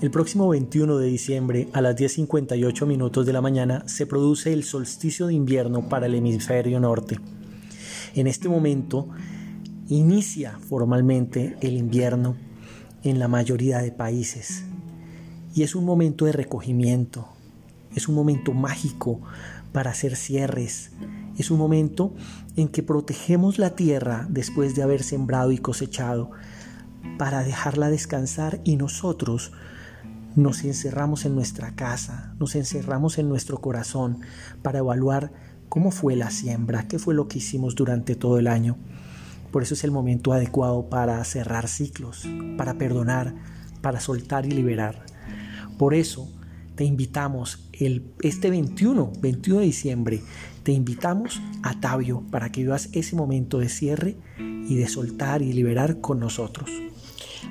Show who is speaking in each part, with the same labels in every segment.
Speaker 1: El próximo 21 de diciembre a las 10.58 minutos de la mañana se produce el solsticio de invierno para el hemisferio norte. En este momento inicia formalmente el invierno en la mayoría de países y es un momento de recogimiento, es un momento mágico para hacer cierres, es un momento en que protegemos la tierra después de haber sembrado y cosechado para dejarla descansar y nosotros nos encerramos en nuestra casa, nos encerramos en nuestro corazón para evaluar cómo fue la siembra, qué fue lo que hicimos durante todo el año. Por eso es el momento adecuado para cerrar ciclos, para perdonar, para soltar y liberar. Por eso te invitamos el, este 21, 21 de diciembre, te invitamos a Tabio para que vivas ese momento de cierre y de soltar y liberar con nosotros.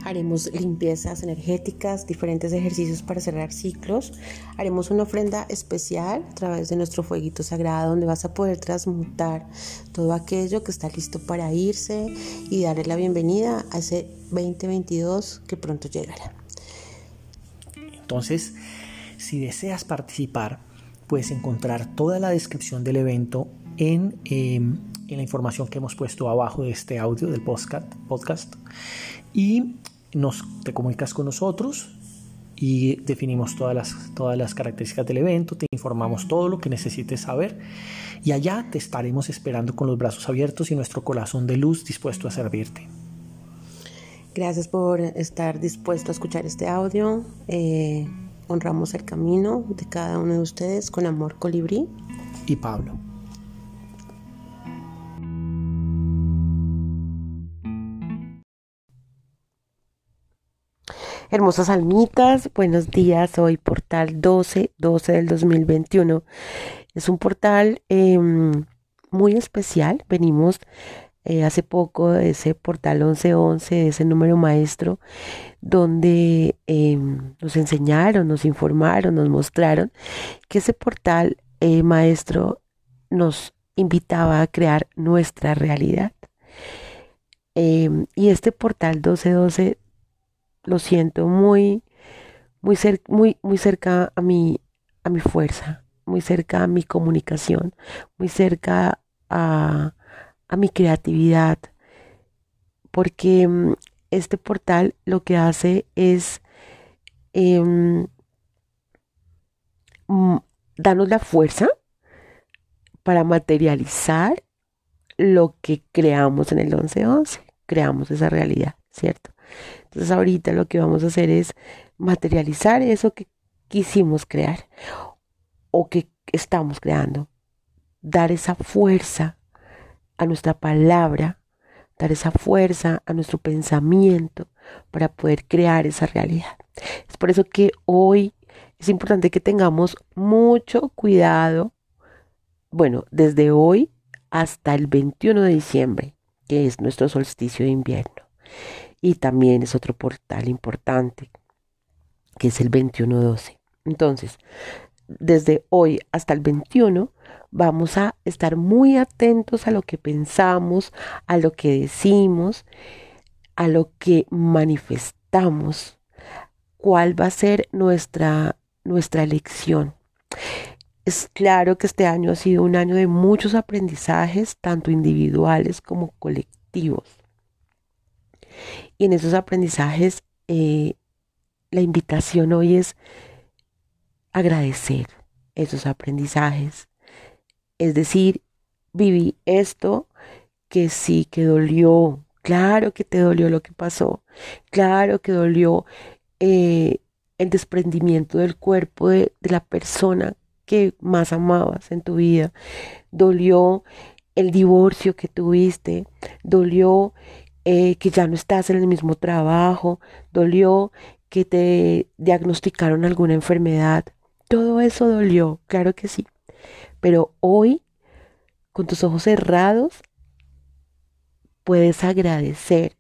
Speaker 2: Haremos limpiezas energéticas, diferentes ejercicios para cerrar ciclos. Haremos una ofrenda especial a través de nuestro fueguito sagrado donde vas a poder transmutar todo aquello que está listo para irse y darle la bienvenida a ese 2022 que pronto llegará.
Speaker 1: Entonces, si deseas participar, puedes encontrar toda la descripción del evento en, em, en la información que hemos puesto abajo de este audio del podcast, podcast y nos, te comunicas con nosotros y definimos todas las, todas las características del evento, te informamos todo lo que necesites saber y allá te estaremos esperando con los brazos abiertos y nuestro corazón de luz dispuesto a servirte.
Speaker 2: Gracias por estar dispuesto a escuchar este audio. Eh, honramos el camino de cada uno de ustedes con amor colibrí
Speaker 1: y Pablo.
Speaker 2: Hermosas almitas, buenos días. Hoy portal 12, 12 del 2021. Es un portal em, muy especial. Venimos eh, hace poco de ese portal 1111, de ese número maestro, donde em, nos enseñaron, nos informaron, nos mostraron que ese portal eh, maestro nos invitaba a crear nuestra realidad. Em, y este portal 1212 lo siento muy, muy, muy, muy cerca a mi, a mi fuerza, muy cerca a mi comunicación, muy cerca a, a mi creatividad, porque mm, este portal lo que hace es eh, darnos la fuerza para materializar lo que creamos en el 1111, creamos esa realidad, ¿cierto? Entonces ahorita lo que vamos a hacer es materializar eso que quisimos crear o que estamos creando. Dar esa fuerza a nuestra palabra, dar esa fuerza a nuestro pensamiento para poder crear esa realidad. Es por eso que hoy es importante que tengamos mucho cuidado, bueno, desde hoy hasta el 21 de diciembre, que es nuestro solsticio de invierno. Y también es otro portal importante, que es el 2112. Entonces, desde hoy hasta el 21 vamos a estar muy atentos a lo que pensamos, a lo que decimos, a lo que manifestamos, cuál va a ser nuestra, nuestra elección. Es claro que este año ha sido un año de muchos aprendizajes, tanto individuales como colectivos. Y en esos aprendizajes, eh, la invitación hoy es agradecer esos aprendizajes. Es decir, viví esto que sí, que dolió. Claro que te dolió lo que pasó. Claro que dolió eh, el desprendimiento del cuerpo de, de la persona que más amabas en tu vida. Dolió el divorcio que tuviste. Dolió eh, que ya no estás en el mismo trabajo, dolió que te diagnosticaron alguna enfermedad. Todo eso dolió, claro que sí. Pero hoy, con tus ojos cerrados, puedes agradecer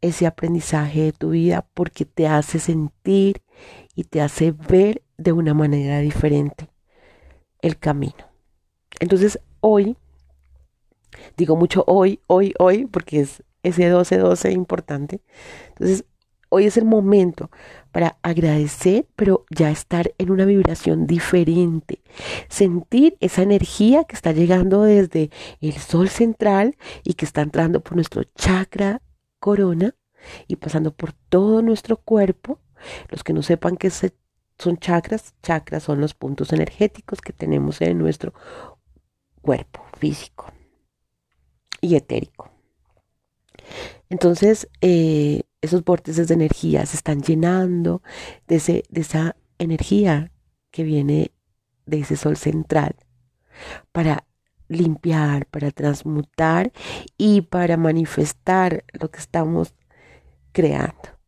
Speaker 2: ese aprendizaje de tu vida porque te hace sentir y te hace ver de una manera diferente el camino. Entonces, hoy Digo mucho hoy, hoy, hoy, porque es ese 12-12 importante. Entonces, hoy es el momento para agradecer, pero ya estar en una vibración diferente. Sentir esa energía que está llegando desde el sol central y que está entrando por nuestro chakra corona y pasando por todo nuestro cuerpo. Los que no sepan qué son chakras, chakras son los puntos energéticos que tenemos en nuestro cuerpo físico y etérico. Entonces, eh, esos vórtices de energía se están llenando de, ese, de esa energía que viene de ese sol central para limpiar, para transmutar y para manifestar lo que estamos creando.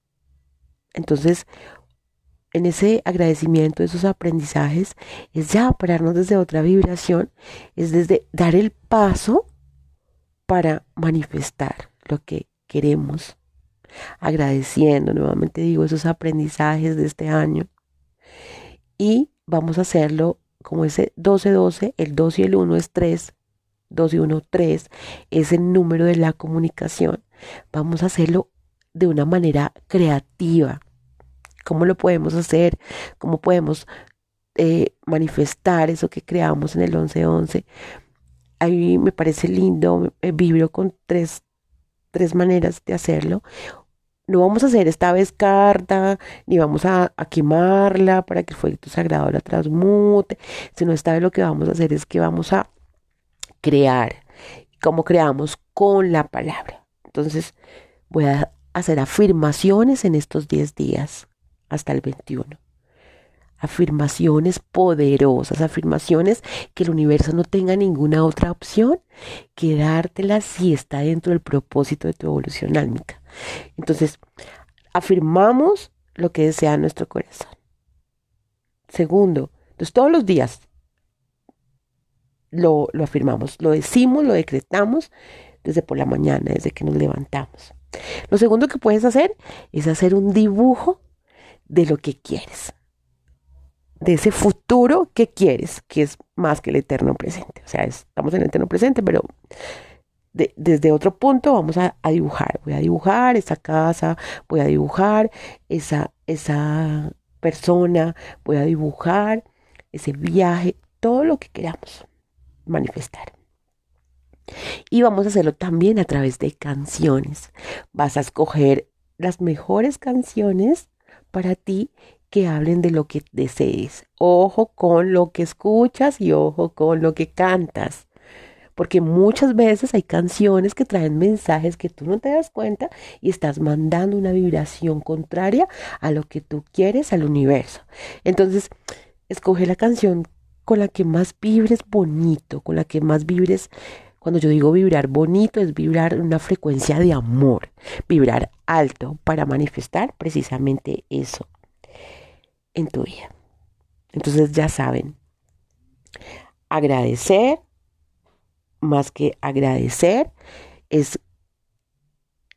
Speaker 2: Entonces, en ese agradecimiento, esos aprendizajes, es ya pararnos desde otra vibración, es desde dar el paso para manifestar lo que queremos, agradeciendo, nuevamente digo, esos aprendizajes de este año. Y vamos a hacerlo como ese 12-12, el 2 y el 1 es 3, 2 y 1, 3, es el número de la comunicación. Vamos a hacerlo de una manera creativa. ¿Cómo lo podemos hacer? ¿Cómo podemos eh, manifestar eso que creamos en el 11-11? Ahí me parece lindo, eh, vibro con tres, tres maneras de hacerlo no vamos a hacer esta vez carta, ni vamos a, quemarla para que el fuego sagrado la transmute, sino esta vez lo que vamos a hacer es que vamos a crear, como creamos con la palabra. Entonces voy a hacer afirmaciones en estos 10 días hasta el 21 afirmaciones poderosas, afirmaciones que el universo no tenga ninguna otra opción que dártelas si está dentro del propósito de tu evolución álmica. Entonces, afirmamos lo que desea nuestro corazón. Segundo, entonces todos los días lo, lo afirmamos, lo decimos, lo decretamos desde por la mañana, desde que nos levantamos. Lo segundo que puedes hacer es hacer un dibujo de lo que quieres de ese futuro que quieres, que es más que el eterno presente. O sea, estamos en el eterno presente, pero desde otro punto vamos a, dibujar. Voy a dibujar esa casa, voy a dibujar esa, esa persona, voy a dibujar ese viaje, todo lo que queramos manifestar. Y vamos a hacerlo también a través de canciones. Vas a escoger las mejores canciones para ti que hablen de lo que desees. Ojo con lo que escuchas y ojo con lo que cantas. Porque muchas veces hay canciones que traen mensajes que tú no te das cuenta y estás mandando una vibración contraria a lo que tú quieres al universo. Entonces, escoge la canción con la que más vibres bonito, con la que más vibres cuando yo digo vibrar bonito, es vibrar una frecuencia de amor, vibrar alto para manifestar precisamente eso en tu vida. Entonces ya saben, agradecer, más que agradecer, es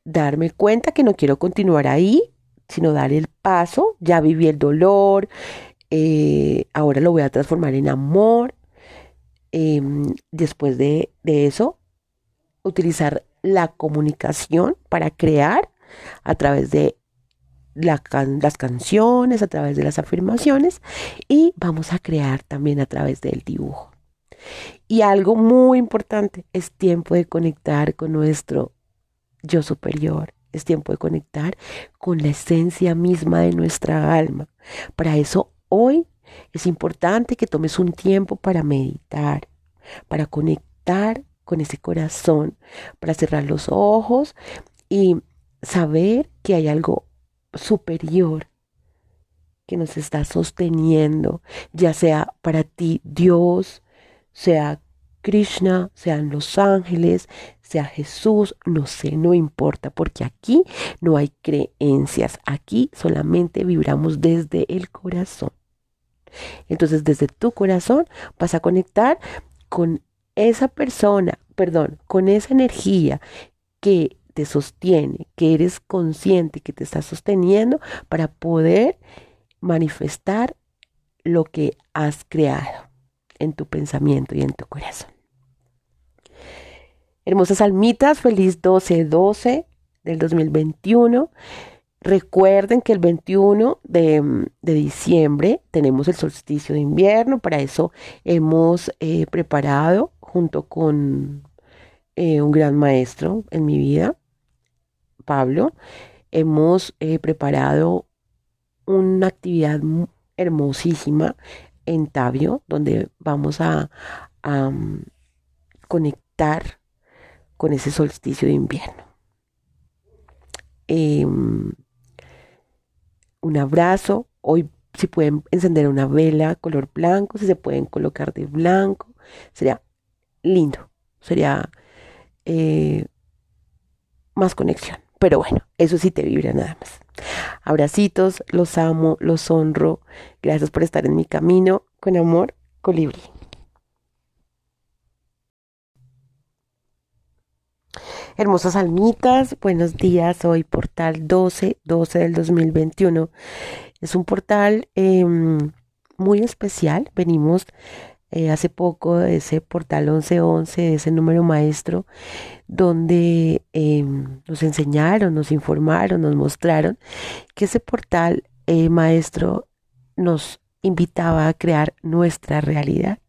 Speaker 2: darme cuenta que no quiero continuar ahí, sino dar el paso, ya viví el dolor, eh, ahora lo voy a transformar en amor. Em, después de, de eso, utilizar la comunicación para crear a través de las canciones, a través de las afirmaciones y vamos a crear también a través del dibujo. Y algo muy importante, es tiempo de conectar con nuestro yo superior, es tiempo de conectar con la esencia misma de nuestra alma. Para eso hoy es importante que tomes un tiempo para meditar, para conectar con ese corazón, para cerrar los ojos y saber que hay algo superior que nos está sosteniendo, ya sea para ti Dios, sea Krishna, sean los ángeles, sea Jesús, no sé, no importa, porque aquí no hay creencias, aquí solamente vibramos desde el corazón. Entonces desde tu corazón vas a conectar con esa persona, perdón, con esa energía que te sostiene, que eres consciente que te está sosteniendo para poder manifestar lo que has creado en tu pensamiento y en tu corazón. Hermosas almitas, feliz 12-12 del 2021. Recuerden que el 21 de, diciembre tenemos el solsticio de invierno, para eso hemos eh, preparado junto con eh, un gran maestro en mi vida, Pablo, hemos eh, preparado una actividad hermosísima en Tabio, donde vamos a, mm, conectar con ese solsticio de invierno. Em, un abrazo. Hoy si pueden encender una vela color blanco, si se pueden colocar de blanco, sería lindo, sería eh, más conexión. Pero bueno, eso sí te vibra nada más. Abracitos, los amo, los honro. Gracias por estar en mi camino. Con amor, Colibri. Hermosas almitas, buenos días. Hoy portal 12, 12 del 2021. Es un portal em, muy especial. Venimos eh, hace poco ese portal 1111, ese número maestro, donde em, nos enseñaron, nos informaron, nos mostraron que ese portal eh, maestro nos invitaba a crear nuestra realidad.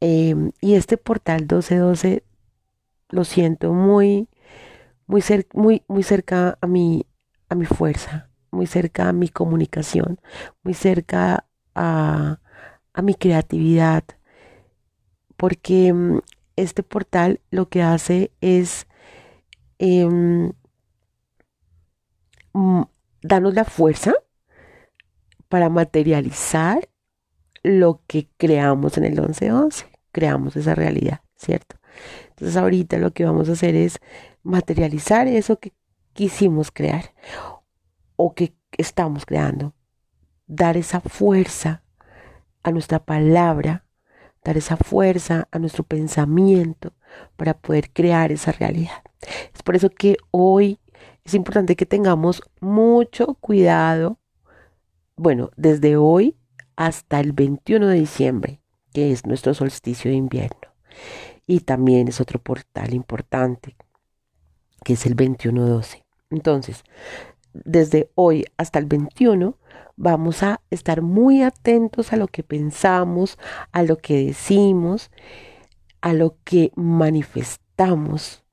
Speaker 2: Em, y este portal 1212 lo siento muy, muy, muy, muy cerca a mi, a mi fuerza, muy cerca a mi comunicación, muy cerca a, a mi creatividad, porque mm, este portal lo que hace es eh, darnos la fuerza para materializar lo que creamos en el 1111, creamos esa realidad, ¿cierto? Entonces ahorita lo que vamos a hacer es materializar eso que quisimos crear o que estamos creando. Dar esa fuerza a nuestra palabra, dar esa fuerza a nuestro pensamiento para poder crear esa realidad. Es por eso que hoy es importante que tengamos mucho cuidado, bueno, desde hoy hasta el 21 de diciembre, que es nuestro solsticio de invierno. Y también es otro portal importante, que es el 2112. Entonces, desde hoy hasta el 21 vamos a estar muy atentos a lo que pensamos, a lo que decimos, a lo que manifestamos,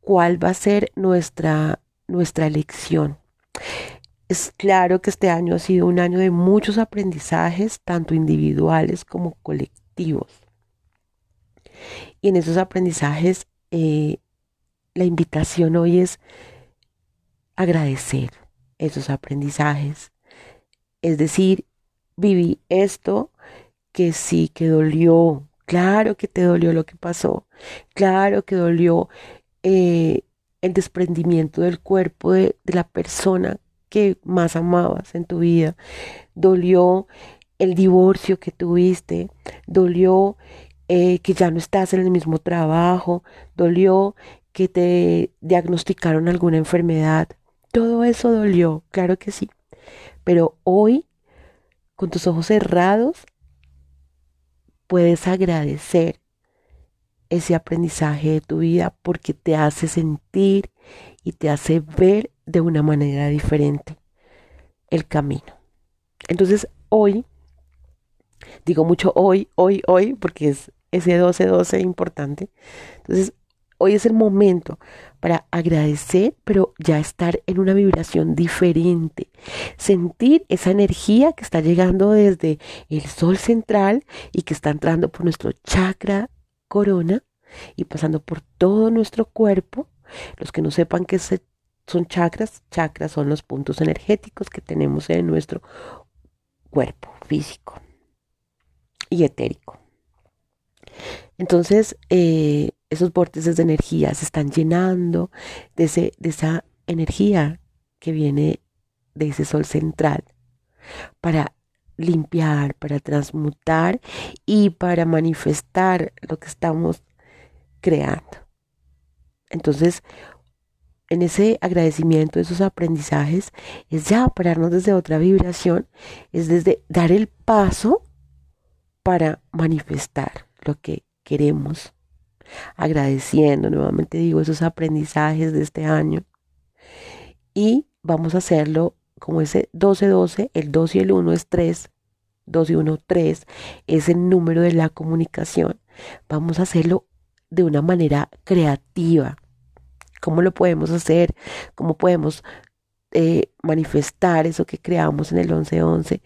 Speaker 2: cuál va a ser nuestra, nuestra elección. Es claro que este año ha sido un año de muchos aprendizajes, tanto individuales como colectivos. Y en esos aprendizajes, eh, la invitación hoy es agradecer esos aprendizajes. Es decir, viví esto que sí, que dolió. Claro que te dolió lo que pasó. Claro que dolió eh, el desprendimiento del cuerpo de, la persona que más amabas en tu vida. Dolió el divorcio que tuviste. Dolió eh, que ya no estás en el mismo trabajo, dolió que te diagnosticaron alguna enfermedad. Todo eso dolió, claro que sí. Pero hoy, con tus ojos cerrados, puedes agradecer ese aprendizaje de tu vida porque te hace sentir y te hace ver de una manera diferente el camino. Entonces hoy, digo mucho hoy, hoy, hoy, porque es ese 12-12 importante. Entonces, hoy es el momento para agradecer, pero ya estar en una vibración diferente. Sentir esa energía que está llegando desde el sol central y que está entrando por nuestro chakra corona y pasando por todo nuestro cuerpo. Los que no sepan que son chakras, chakras son los puntos energéticos que tenemos en nuestro cuerpo físico y etérico. Entonces, eh, esos vórtices de energía se están llenando de, ese, de esa energía que viene de ese sol central para limpiar, para transmutar y para manifestar lo que estamos creando. Entonces, en ese agradecimiento, esos aprendizajes, es ya pararnos desde otra vibración, es desde dar el paso para manifestar lo que queremos. Agradeciendo, nuevamente digo, esos aprendizajes de este año. Y vamos a hacerlo como ese 12-12, el 2 y el 1 es 3, 2 y 1, 3, es el número de la comunicación. Vamos a hacerlo de una manera creativa. ¿Cómo lo podemos hacer? ¿Cómo podemos eh, manifestar eso que creamos en el 11-11?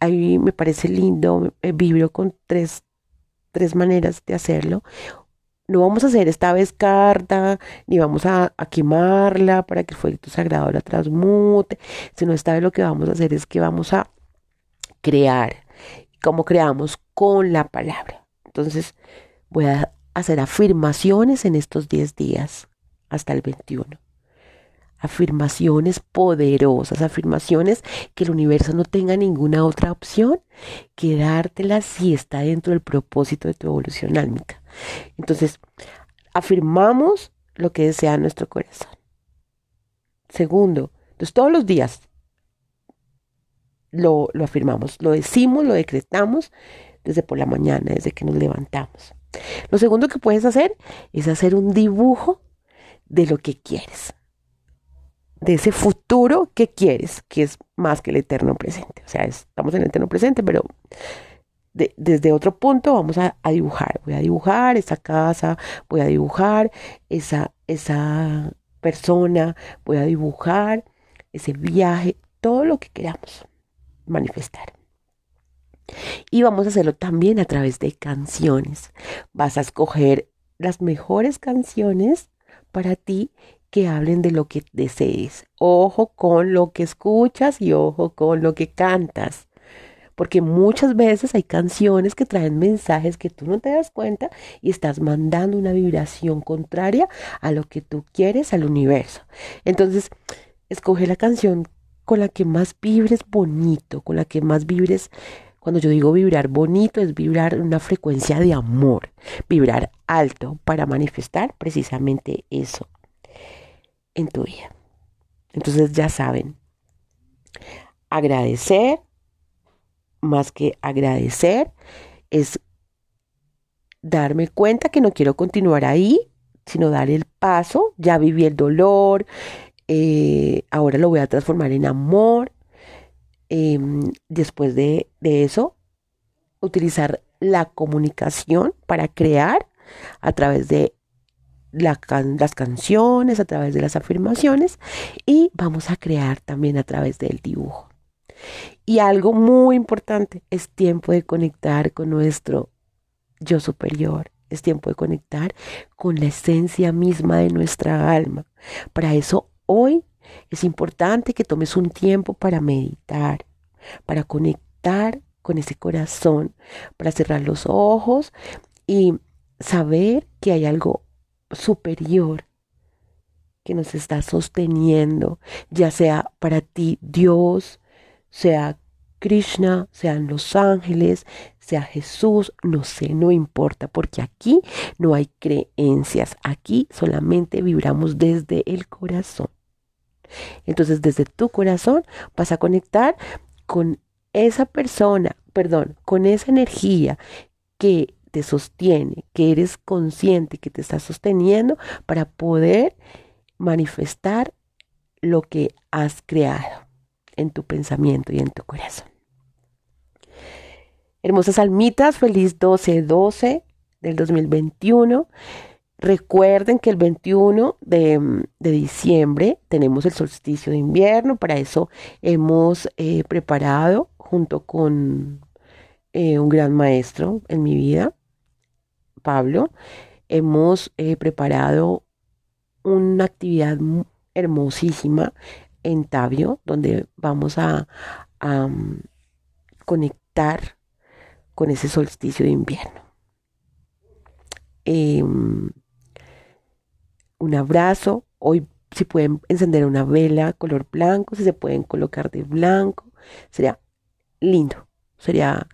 Speaker 2: A mí me parece lindo, eh, vibro con tres, tres maneras de hacerlo no vamos a hacer esta vez carta, ni vamos a, quemarla para que el fuego sagrado la transmute, sino esta vez lo que vamos a hacer es que vamos a crear. ¿Cómo creamos? Con la palabra. Entonces, voy a hacer afirmaciones en estos 10 días hasta el 21 afirmaciones poderosas, afirmaciones que el universo no tenga ninguna otra opción que dártelas si está dentro del propósito de tu evolución álmica. Entonces, afirmamos lo que desea nuestro corazón. Segundo, entonces todos los días lo, lo afirmamos, lo decimos, lo decretamos desde por la mañana, desde que nos levantamos. Lo segundo que puedes hacer es hacer un dibujo de lo que quieres de ese futuro que quieres, que es más que el eterno presente. O sea, estamos en el eterno presente, pero desde otro punto vamos a, dibujar. Voy a dibujar esa casa, voy a dibujar esa, esa persona, voy a dibujar ese viaje, todo lo que queramos manifestar. Y vamos a hacerlo también a través de canciones. Vas a escoger las mejores canciones para ti que hablen de lo que desees. Ojo con lo que escuchas y ojo con lo que cantas. Porque muchas veces hay canciones que traen mensajes que tú no te das cuenta y estás mandando una vibración contraria a lo que tú quieres al universo. Entonces, escoge la canción con la que más vibres bonito, con la que más vibres cuando yo digo vibrar bonito, es vibrar una frecuencia de amor, vibrar alto para manifestar precisamente eso en tu vida. Entonces ya saben, agradecer, más que agradecer, es darme cuenta que no quiero continuar ahí, sino dar el paso, ya viví el dolor, eh, ahora lo voy a transformar en amor. Em, después de, de eso, utilizar la comunicación para crear a través de las canciones, a través de las afirmaciones y vamos a crear también a través del dibujo. Y algo muy importante, es tiempo de conectar con nuestro yo superior, es tiempo de conectar con la esencia misma de nuestra alma. Para eso hoy es importante que tomes un tiempo para meditar, para conectar con ese corazón, para cerrar los ojos y saber que hay algo superior que nos está sosteniendo, ya sea para ti Dios, sea Krishna, sean los ángeles, sea Jesús, no sé, no importa, porque aquí no hay creencias, aquí solamente vibramos desde el corazón. Entonces, desde tu corazón vas a conectar con esa persona, perdón, con esa energía que te sostiene, que eres consciente que te está sosteniendo para poder manifestar lo que has creado en tu pensamiento y en tu corazón. Hermosas almitas, feliz 12-12 del 2021. Recuerden que el 21 de, diciembre tenemos el solsticio de invierno. Para eso hemos eh, preparado junto con eh, un gran maestro en mi vida, Pablo, hemos eh, preparado una actividad hermosísima en Tabio, donde vamos a, mm, conectar con ese solsticio de invierno. Em, un abrazo. Hoy si pueden encender una vela color blanco, si se pueden colocar de blanco, sería lindo, sería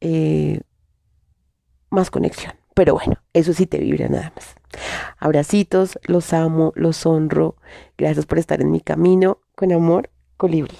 Speaker 2: eh, más conexión. Pero bueno, eso sí te vibra nada más. Abracitos, los amo, los honro. Gracias por estar en mi camino. Con amor, colibrí.